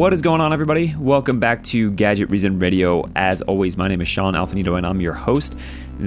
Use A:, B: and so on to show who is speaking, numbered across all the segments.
A: What is going on, everybody? Welcome back to Gadget Reason Radio. As always, my name is Sean Alfanito, and I'm your host.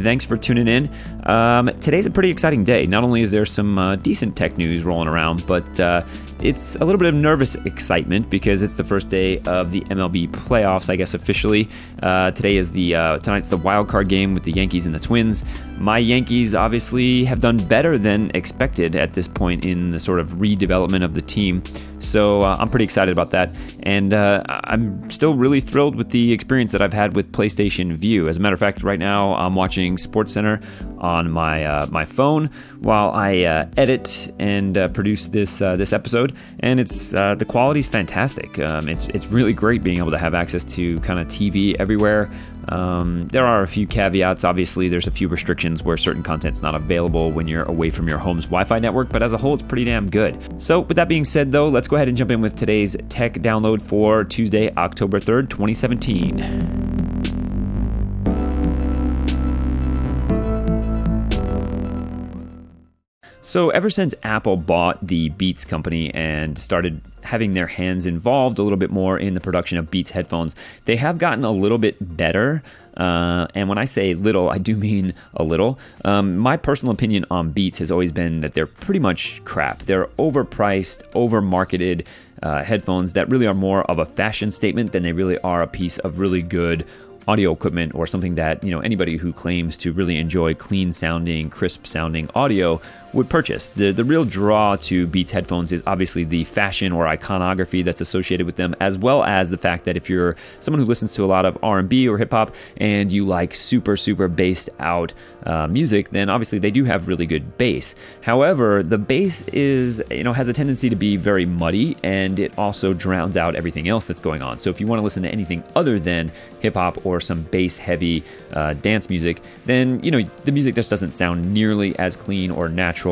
A: Thanks for tuning in. Um, today's a pretty exciting day. Not only is there some uh, decent tech news rolling around, but uh, it's a little bit of nervous excitement because it's the first day of the MLB playoffs, I guess officially. Uh, today is the uh, tonight's the wild card game with the Yankees and the Twins. My Yankees obviously have done better than expected at this point in the sort of redevelopment of the team. So uh, I'm pretty excited about that, and uh, I'm still really thrilled with the experience that I've had with PlayStation Vue. As a matter of fact, right now I'm watching SportsCenter on my uh, my phone while I uh, edit and uh, produce this uh, this episode, and it's the quality's fantastic. Um, it's it's really great being able to have access to kind of TV everywhere. Um, there are a few caveats. Obviously, there's a few restrictions where certain content's not available when you're away from your home's Wi-Fi network, but as a whole, it's pretty damn good. So, with that being said, though, let's go ahead and jump in with today's tech download for Tuesday, October 3rd, 2017. So, ever since Apple bought the Beats company and started having their hands involved a little bit more in the production of Beats headphones, they have gotten a little bit better. Uh, and when I say little, I do mean a little. Um, my personal opinion on Beats has always been that they're pretty much crap. They're overpriced, over marketed uh, headphones that really are more of a fashion statement than they really are a piece of really good audio equipment or something that you know anybody who claims to really enjoy clean sounding crisp sounding audio would purchase. The, the real draw to Beats headphones is obviously the fashion or iconography that's associated with them, as well as the fact that if you're someone who listens to a lot of R&B or hip hop and you like super super bassed out uh, music, then obviously they do have really good bass. However, the bass is you know has a tendency to be very muddy, and it also drowns out everything else that's going on. So if you want to listen to anything other than hip hop or some bass heavy uh, dance music, then you know the music just doesn't sound nearly as clean or natural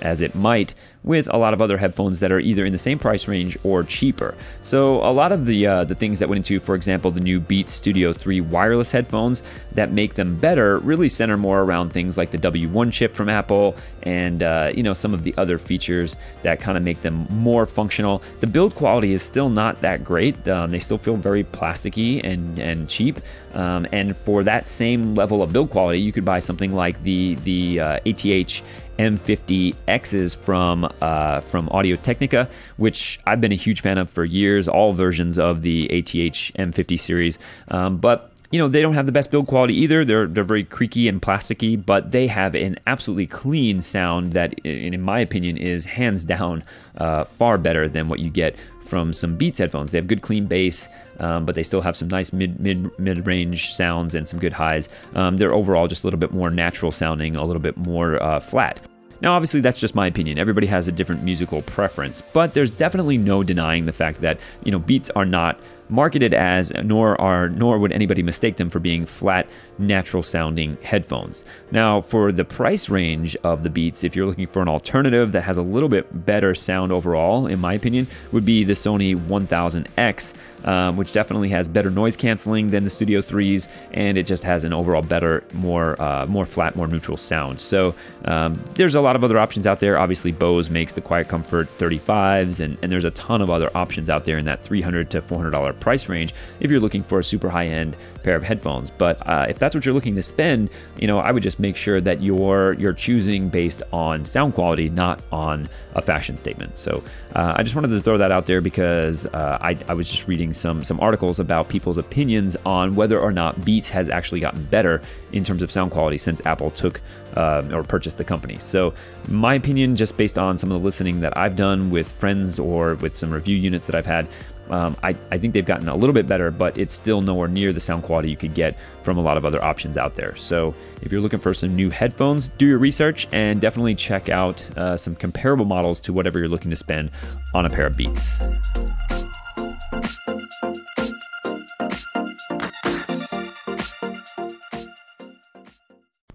A: as it might with a lot of other headphones that are either in the same price range or cheaper. So a lot of the uh, the things that went into, for example, the new Beats Studio 3 wireless headphones that make them better really center more around things like the W1 chip from Apple and uh, you know some of the other features that kind of make them more functional. The build quality is still not that great. Um, they still feel very plasticky and and cheap. Um, and for that same level of build quality, you could buy something like the the uh, ATH M50Xs from uh, from Audio Technica, which I've been a huge fan of for years. All versions of the ATH M50 series, um, but you know they don't have the best build quality either. They're they're very creaky and plasticky, but they have an absolutely clean sound that, in my opinion, is hands down uh, far better than what you get from some Beats headphones. They have good clean bass, um, but they still have some nice mid mid mid range sounds and some good highs. Um, they're overall just a little bit more natural sounding, a little bit more uh, flat. Now, obviously, that's just my opinion. Everybody has a different musical preference, but there's definitely no denying the fact that you know beats are not marketed as, nor are nor would anybody mistake them for being flat, natural sounding headphones. Now, for the price range of the Beats, if you're looking for an alternative that has a little bit better sound overall, in my opinion, would be the Sony 1000X. Um, which definitely has better noise canceling than the Studio 3s, and it just has an overall better, more uh, more flat, more neutral sound. So um, there's a lot of other options out there. Obviously, Bose makes the Quiet Comfort 35s, and, and there's a ton of other options out there in that 300 to 400 dollar price range if you're looking for a super high end pair of headphones. But uh, if that's what you're looking to spend, you know, I would just make sure that you're you're choosing based on sound quality, not on a fashion statement. So uh, I just wanted to throw that out there because uh, I, I was just reading some some articles about people's opinions on whether or not Beats has actually gotten better in terms of sound quality since Apple took uh, or purchased the company. So my opinion, just based on some of the listening that I've done with friends or with some review units that I've had, um, I, I, think they've gotten a little bit better, but it's still nowhere near the sound quality you could get from a lot of other options out there. So, if you're looking for some new headphones, do your research and definitely check out uh, some comparable models to whatever you're looking to spend on a pair of Beats.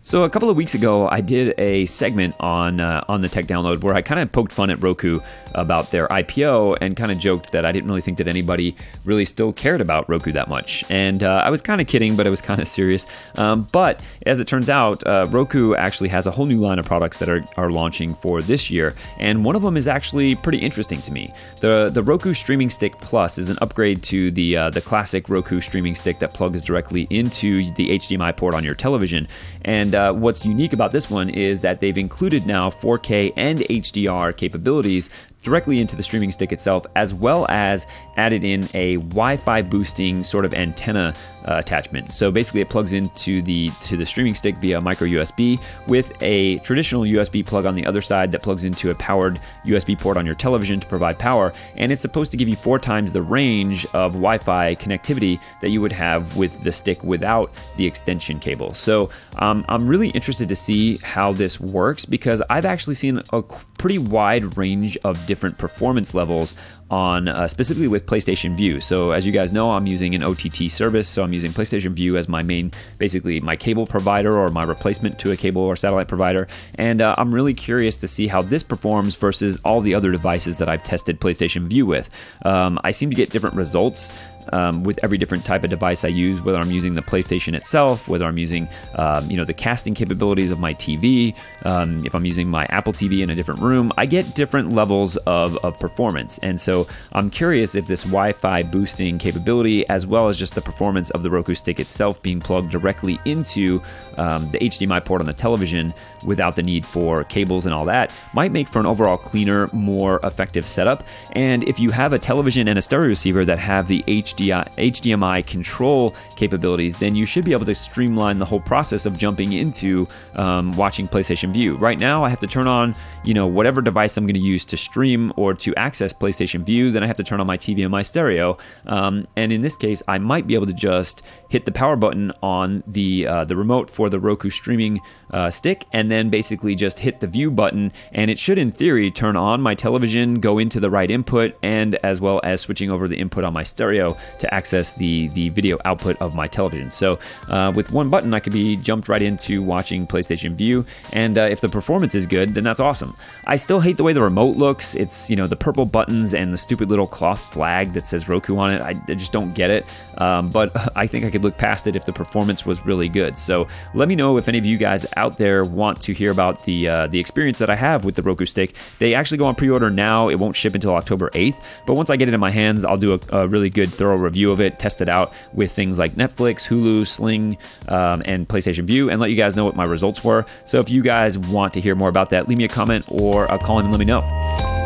A: So a couple of weeks ago, I did a segment on uh, on the Tech Download where I kind of poked fun at Roku about their IPO and kind of joked that I didn't really think that anybody really still cared about Roku that much. And uh, I was kind of kidding, but it was kind of serious. Um, but as it turns out, uh, Roku actually has a whole new line of products that are, are launching for this year, and one of them is actually pretty interesting to me. the The Roku Streaming Stick Plus is an upgrade to the uh, the classic Roku streaming stick that plugs directly into the HDMI port on your television, and uh, what's unique about this one is that they've included now 4K and HDR capabilities directly into the streaming stick itself, as well as added in a Wi-Fi boosting sort of antenna uh, attachment. So basically, it plugs into the to the streaming stick via micro USB with a traditional USB plug on the other side that plugs into a powered USB port on your television to provide power, and it's supposed to give you four times the range of Wi-Fi connectivity that you would have with the stick without the extension cable. So um, I'm really interested to see how this works because I've actually seen a pretty wide range of different performance levels on uh, specifically with PlayStation Vue. So as you guys know, I'm using an OTT service, so I'm using PlayStation Vue as my main, basically my cable provider or my replacement to a cable or satellite provider. And uh, I'm really curious to see how this performs versus all the other devices that I've tested PlayStation Vue with. Um, I seem to get different results um, with every different type of device I use, whether I'm using the PlayStation itself, whether I'm using um, you know the casting capabilities of my TV, um, if I'm using my Apple TV in a different room, I get different levels of, of performance. And so I'm curious if this Wi-Fi boosting capability, as well as just the performance of the Roku stick itself being plugged directly into um, the HDMI port on the television without the need for cables and all that, might make for an overall cleaner, more effective setup. And if you have a television and a stereo receiver that have the HD HDMI control capabilities, then you should be able to streamline the whole process of jumping into um, watching PlayStation Vue. Right now, I have to turn on, you know, whatever device I'm going to use to stream or to access PlayStation Vue. Then I have to turn on my TV and my stereo. Um, and in this case, I might be able to just hit the power button on the uh, the remote for the Roku streaming uh, stick, and then basically just hit the view button, and it should, in theory, turn on my television, go into the right input, and as well as switching over the input on my stereo to access the the video output of my television. So uh, with one button, I could be jumped right into watching PlayStation Vue and uh, if the performance is good, then that's awesome. I still hate the way the remote looks. It's you know the purple buttons and the stupid little cloth flag that says Roku on it. I, I just don't get it. Um, but I think I could look past it if the performance was really good. So let me know if any of you guys out there want to hear about the uh, the experience that I have with the Roku stick. They actually go on pre-order now. It won't ship until October 8th, but once I get it in my hands, I'll do a, a really good thorough review of it, test it out with things like Netflix, Hulu, Sling, um, and PlayStation Vue, and let you guys know what my results were. So if you guys want to hear more about that, leave me a comment or a call in and let me know.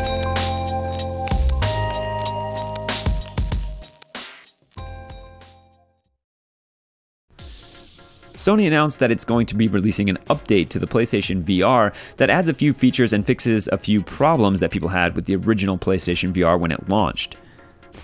A: Sony announced that it's going to be releasing an update to the PlayStation VR that adds a few features and fixes a few problems that people had with the original PlayStation VR when it launched.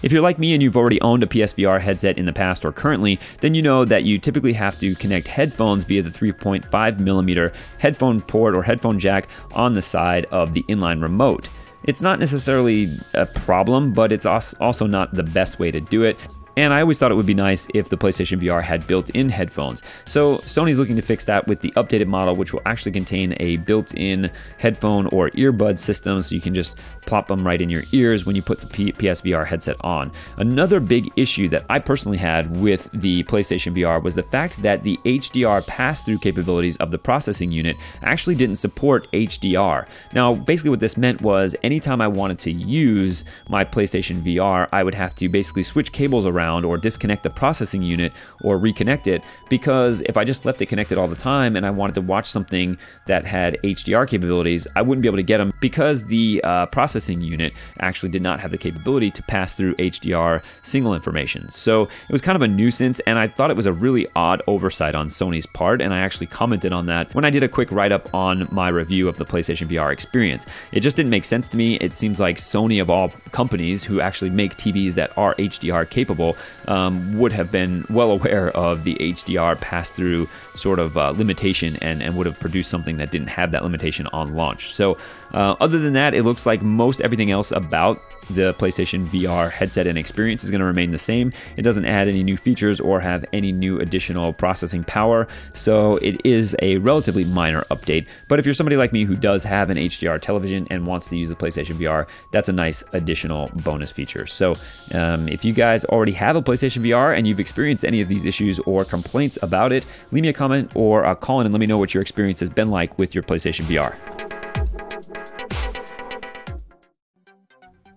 A: If you're like me and you've already owned a PSVR headset in the past or currently, then you know that you typically have to connect headphones via the 3.5 millimeter headphone port or headphone jack on the side of the inline remote. It's not necessarily a problem, but it's also not the best way to do it. And I always thought it would be nice if the PlayStation VR had built in headphones. So Sony's looking to fix that with the updated model, which will actually contain a built in headphone or earbud system so you can just plop them right in your ears when you put the PSVR headset on. Another big issue that I personally had with the PlayStation VR was the fact that the HDR pass through capabilities of the processing unit actually didn't support HDR. Now, basically, what this meant was anytime I wanted to use my PlayStation VR, I would have to basically switch cables around or disconnect the processing unit or reconnect it because if I just left it connected all the time and I wanted to watch something that had HDR capabilities, I wouldn't be able to get them because the uh, processing unit actually did not have the capability to pass through HDR signal information. So it was kind of a nuisance, and I thought it was a really odd oversight on Sony's part, and I actually commented on that when I did a quick write up on my review of the PlayStation VR experience. It just didn't make sense to me. It seems like Sony, of all companies who actually make TVs that are HDR capable, um, would have been well aware of the HDR pass through sort of uh, limitation and, and would have produced something that didn't have that limitation on launch. So, uh, other than that, it looks like most everything else about the PlayStation VR headset and experience is going to remain the same. It doesn't add any new features or have any new additional processing power, so it is a relatively minor update. But if you're somebody like me who does have an HDR television and wants to use the PlayStation VR, that's a nice additional bonus feature. So um, if you guys already have a PlayStation VR and you've experienced any of these issues or complaints about it, leave me a comment or a call in and let me know what your experience has been like with your PlayStation VR.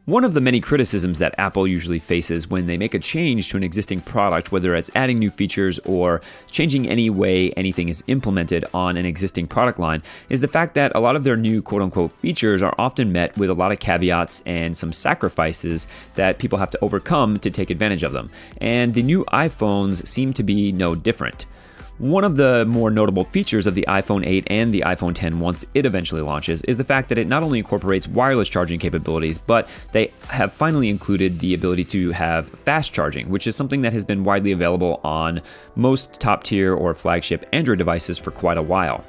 A: One of the many criticisms that Apple usually faces when they make a change to an existing product, whether it's adding new features or changing any way anything is implemented on an existing product line, is the fact that a lot of their new quote unquote features are often met with a lot of caveats and some sacrifices that people have to overcome to take advantage of them. And the new iPhones seem to be no different. One of the more notable features of the iPhone 8 and the iPhone 10 once it eventually launches is the fact that it not only incorporates wireless charging capabilities, but they have finally included the ability to have fast charging, which is something that has been widely available on most top tier or flagship Android devices for quite a while.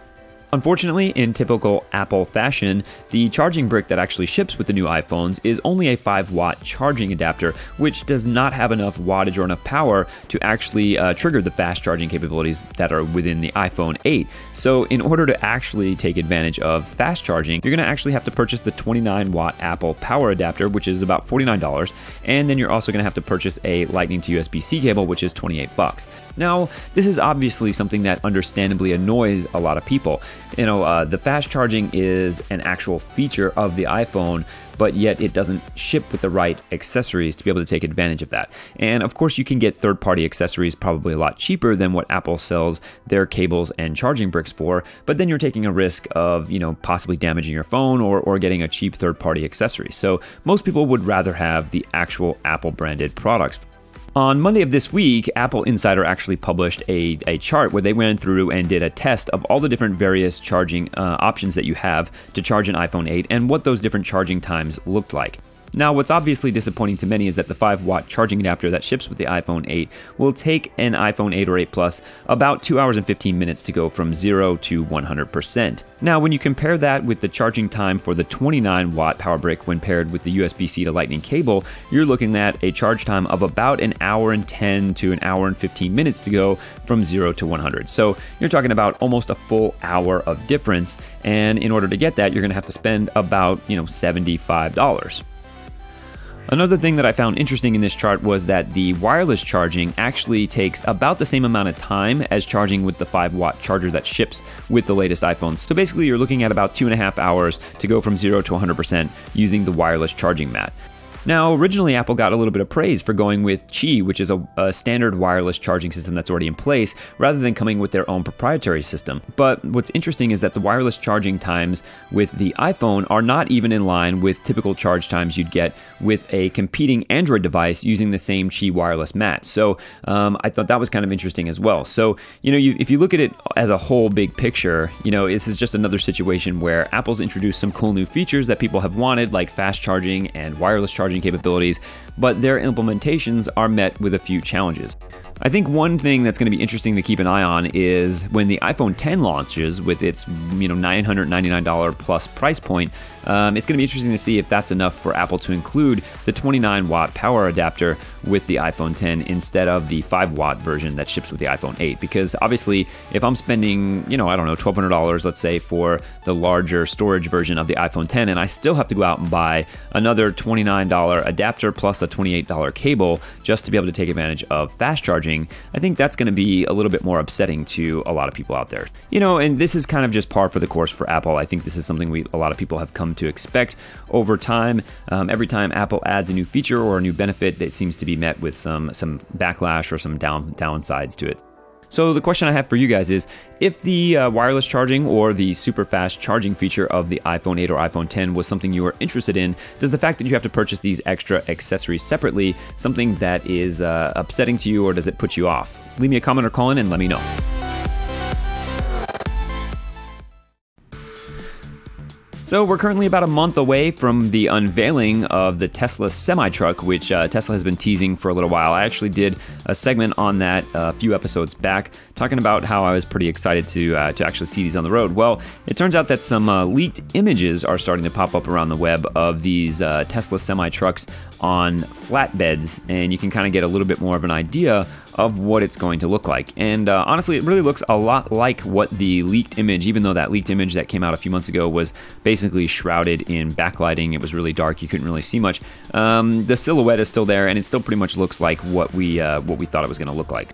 A: Unfortunately, in typical Apple fashion, the charging brick that actually ships with the new iPhones is only a 5 watt charging adapter, which does not have enough wattage or enough power to actually uh, trigger the fast charging capabilities that are within the iPhone 8. So, in order to actually take advantage of fast charging, you're going to actually have to purchase the 29 watt Apple power adapter, which is about $49, and then you're also going to have to purchase a Lightning to USB C cable, which is 28 bucks. Now, this is obviously something that understandably annoys a lot of people. You know, uh, the fast charging is an actual feature of the iPhone, but yet it doesn't ship with the right accessories to be able to take advantage of that. And of course, you can get third party accessories probably a lot cheaper than what Apple sells their cables and charging bricks for, but then you're taking a risk of, you know, possibly damaging your phone or, or getting a cheap third party accessory. So most people would rather have the actual Apple branded products. On Monday of this week, Apple Insider actually published a, a chart where they went through and did a test of all the different various charging uh, options that you have to charge an iPhone 8 and what those different charging times looked like. Now, what's obviously disappointing to many is that the 5 watt charging adapter that ships with the iPhone 8 will take an iPhone 8 or 8 Plus about 2 hours and 15 minutes to go from 0 to 100%. Now, when you compare that with the charging time for the 29 watt power brick when paired with the USB C to Lightning cable, you're looking at a charge time of about an hour and 10 to an hour and 15 minutes to go from 0 to 100. So you're talking about almost a full hour of difference. And in order to get that, you're going to have to spend about, you know, $75. Another thing that I found interesting in this chart was that the wireless charging actually takes about the same amount of time as charging with the 5 watt charger that ships with the latest iPhones. So basically, you're looking at about two and a half hours to go from 0 to 100% using the wireless charging mat. Now, originally, Apple got a little bit of praise for going with Qi, which is a, a, standard wireless charging system that's already in place, rather than coming with their own proprietary system. But what's interesting is that the wireless charging times with the iPhone are not even in line with typical charge times you'd get with a competing Android device using the same Qi wireless mat. So um, I thought that was kind of interesting as well. So, you know, you, if you look at it as a whole big picture, you know, this is just another situation where Apple's introduced some cool new features that people have wanted, like fast charging and wireless charging charging capabilities, but their implementations are met with a few challenges. I think one thing that's going to be interesting to keep an eye on is when the iPhone 10 launches with its you know $999 plus price point. Um, it's going to be interesting to see if that's enough for Apple to include the 29 watt power adapter with the iPhone 10 instead of the 5 watt version that ships with the iPhone 8. Because obviously, if I'm spending, you know, I don't know, $1,200, let's say, for the larger storage version of the iPhone 10, and I still have to go out and buy another $29 adapter plus a $28 cable just to be able to take advantage of fast charging, I think that's going to be a little bit more upsetting to a lot of people out there. You know, and this is kind of just par for the course for Apple. I think this is something we a lot of people have come to expect over time. Um, every time Apple adds a new feature or a new benefit, it seems to be met with some some backlash or some down downsides to it. So the question I have for you guys is if the uh, wireless charging or the super fast charging feature of the iPhone 8 or iPhone 10 was something you were interested in, does the fact that you have to purchase these extra accessories separately something that is uh, upsetting to you or does it put you off? Leave me a comment or call in and let me know. So, we're currently about a month away from the unveiling of the Tesla semi truck, which uh, Tesla has been teasing for a little while. I actually did a segment on that a few episodes back, talking about how I was pretty excited to, uh, to actually see these on the road. Well, it turns out that some uh, leaked images are starting to pop up around the web of these uh, Tesla semi trucks on flatbeds, and you can kind of get a little bit more of an idea of what it's going to look like. And uh, honestly, it really looks a lot like what the leaked image, even though that leaked image that came out a few months ago was basically shrouded in backlighting. It was really dark; you couldn't really see much. Um, the silhouette is still there, and it still pretty much looks like what we uh, what we thought it was going to look like.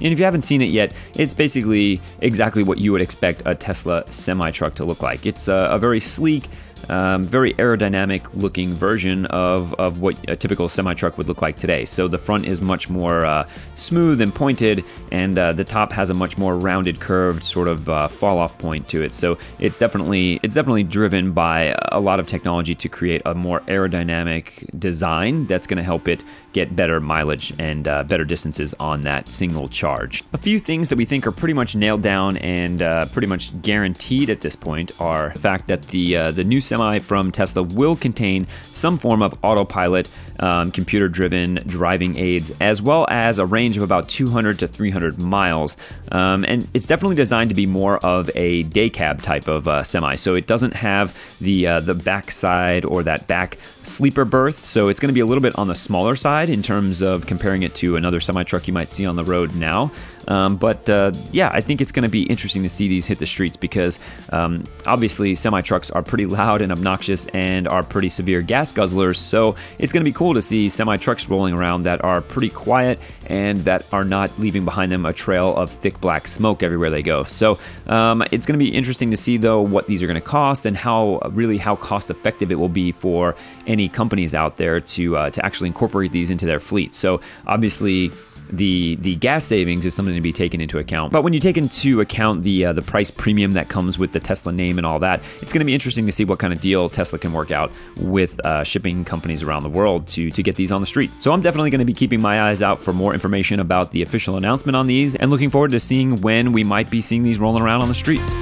A: And if you haven't seen it yet, it's basically exactly what you would expect a Tesla semi truck to look like. It's a, a very sleek, um, very aerodynamic looking version of, of what a typical semi truck would look like today. So the front is much more uh, smooth and pointed, and uh, the top has a much more rounded, curved sort of uh, fall off point to it. So it's definitely it's definitely driven by a lot of technology to create a more aerodynamic design that's going to help it get better mileage and uh, better distances on that single charge. A few things that we think are pretty much nailed down and uh, pretty much guaranteed at this point are the fact that the uh, the new semi from Tesla will contain some form of autopilot, um, computer-driven driving aids, as well as a range of about 200 to 300 miles. Um, and it's definitely designed to be more of a day cab type of uh, semi. So it doesn't have the uh, the backside or that back sleeper berth. So it's going to be a little bit on the smaller side in terms of comparing it to another semi truck you might see on the road now. Um, but uh, yeah, I think it's going to be interesting to see these hit the streets because um, obviously semi trucks are pretty loud and obnoxious and are pretty severe gas guzzlers. So it's going to be cool to see semi trucks rolling around that are pretty quiet and that are not leaving behind them a trail of thick black smoke everywhere they go. So um, it's going to be interesting to see though what these are going to cost and how really how cost effective it will be for any companies out there to uh, to actually incorporate these into their fleet. So obviously the the gas savings is something to be taken into account. But when you take into account the uh, the price premium that comes with the Tesla name and all that, it's going to be interesting to see what kind of deal Tesla can work out with uh, shipping companies around the world to to get these on the street. So I'm definitely going to be keeping my eyes out for more information about the official announcement on these, and looking forward to seeing when we might be seeing these rolling around on the streets.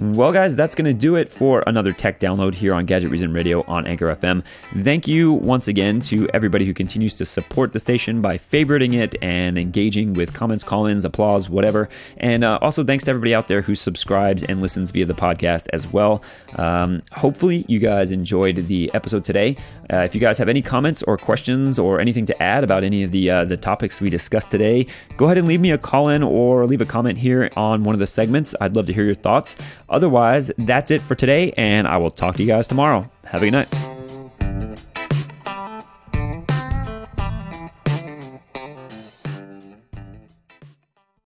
A: Well, guys, that's going to do it for another tech download here on Gadget Reason Radio on Anchor FM. Thank you once again to everybody who continues to support the station by favoriting it and engaging with comments, call ins, applause, whatever. And uh, also, thanks to everybody out there who subscribes and listens via the podcast as well. Um, hopefully, you guys enjoyed the episode today. Uh, if you guys have any comments or questions or anything to add about any of the uh, the topics we discussed today, go ahead and leave me a call in or leave a comment here on one of the segments. I'd love to hear your thoughts. Otherwise, that's it for today, and I will talk to you guys tomorrow. Have a good night.